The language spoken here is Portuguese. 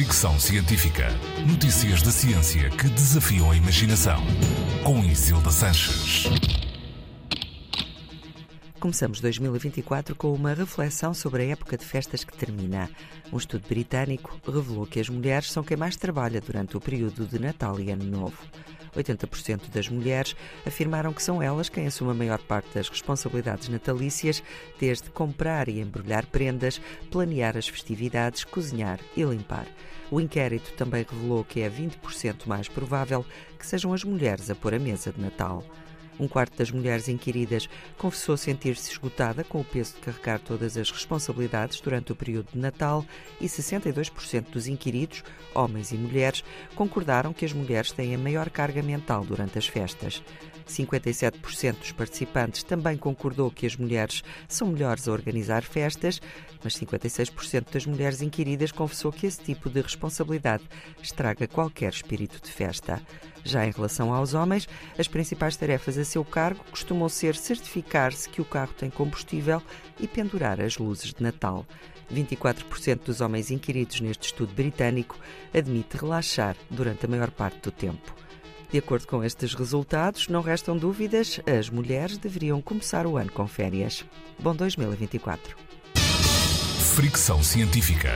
Fricção Científica. Notícias da ciência que desafiam a imaginação. Com Isilda Sanches. Começamos 2024 com uma reflexão sobre a época de festas que termina. Um estudo britânico revelou que as mulheres são quem mais trabalha durante o período de Natal e Ano Novo. 80% das mulheres afirmaram que são elas quem assumem a maior parte das responsabilidades natalícias, desde comprar e embrulhar prendas, planear as festividades, cozinhar e limpar. O inquérito também revelou que é 20% mais provável que sejam as mulheres a pôr a mesa de Natal. Um quarto das mulheres inquiridas confessou sentir-se esgotada com o peso de carregar todas as responsabilidades durante o período de Natal e 62% dos inquiridos, homens e mulheres, concordaram que as mulheres têm a maior carga mental durante as festas. 57% dos participantes também concordou que as mulheres são melhores a organizar festas, mas 56% das mulheres inquiridas confessou que esse tipo de responsabilidade estraga qualquer espírito de festa. Já em relação aos homens, as principais tarefas a seu cargo costumam ser certificar-se que o carro tem combustível e pendurar as luzes de Natal. 24% dos homens inquiridos neste estudo britânico admite relaxar durante a maior parte do tempo. De acordo com estes resultados, não restam dúvidas, as mulheres deveriam começar o ano com férias. Bom 2024. Fricção Científica.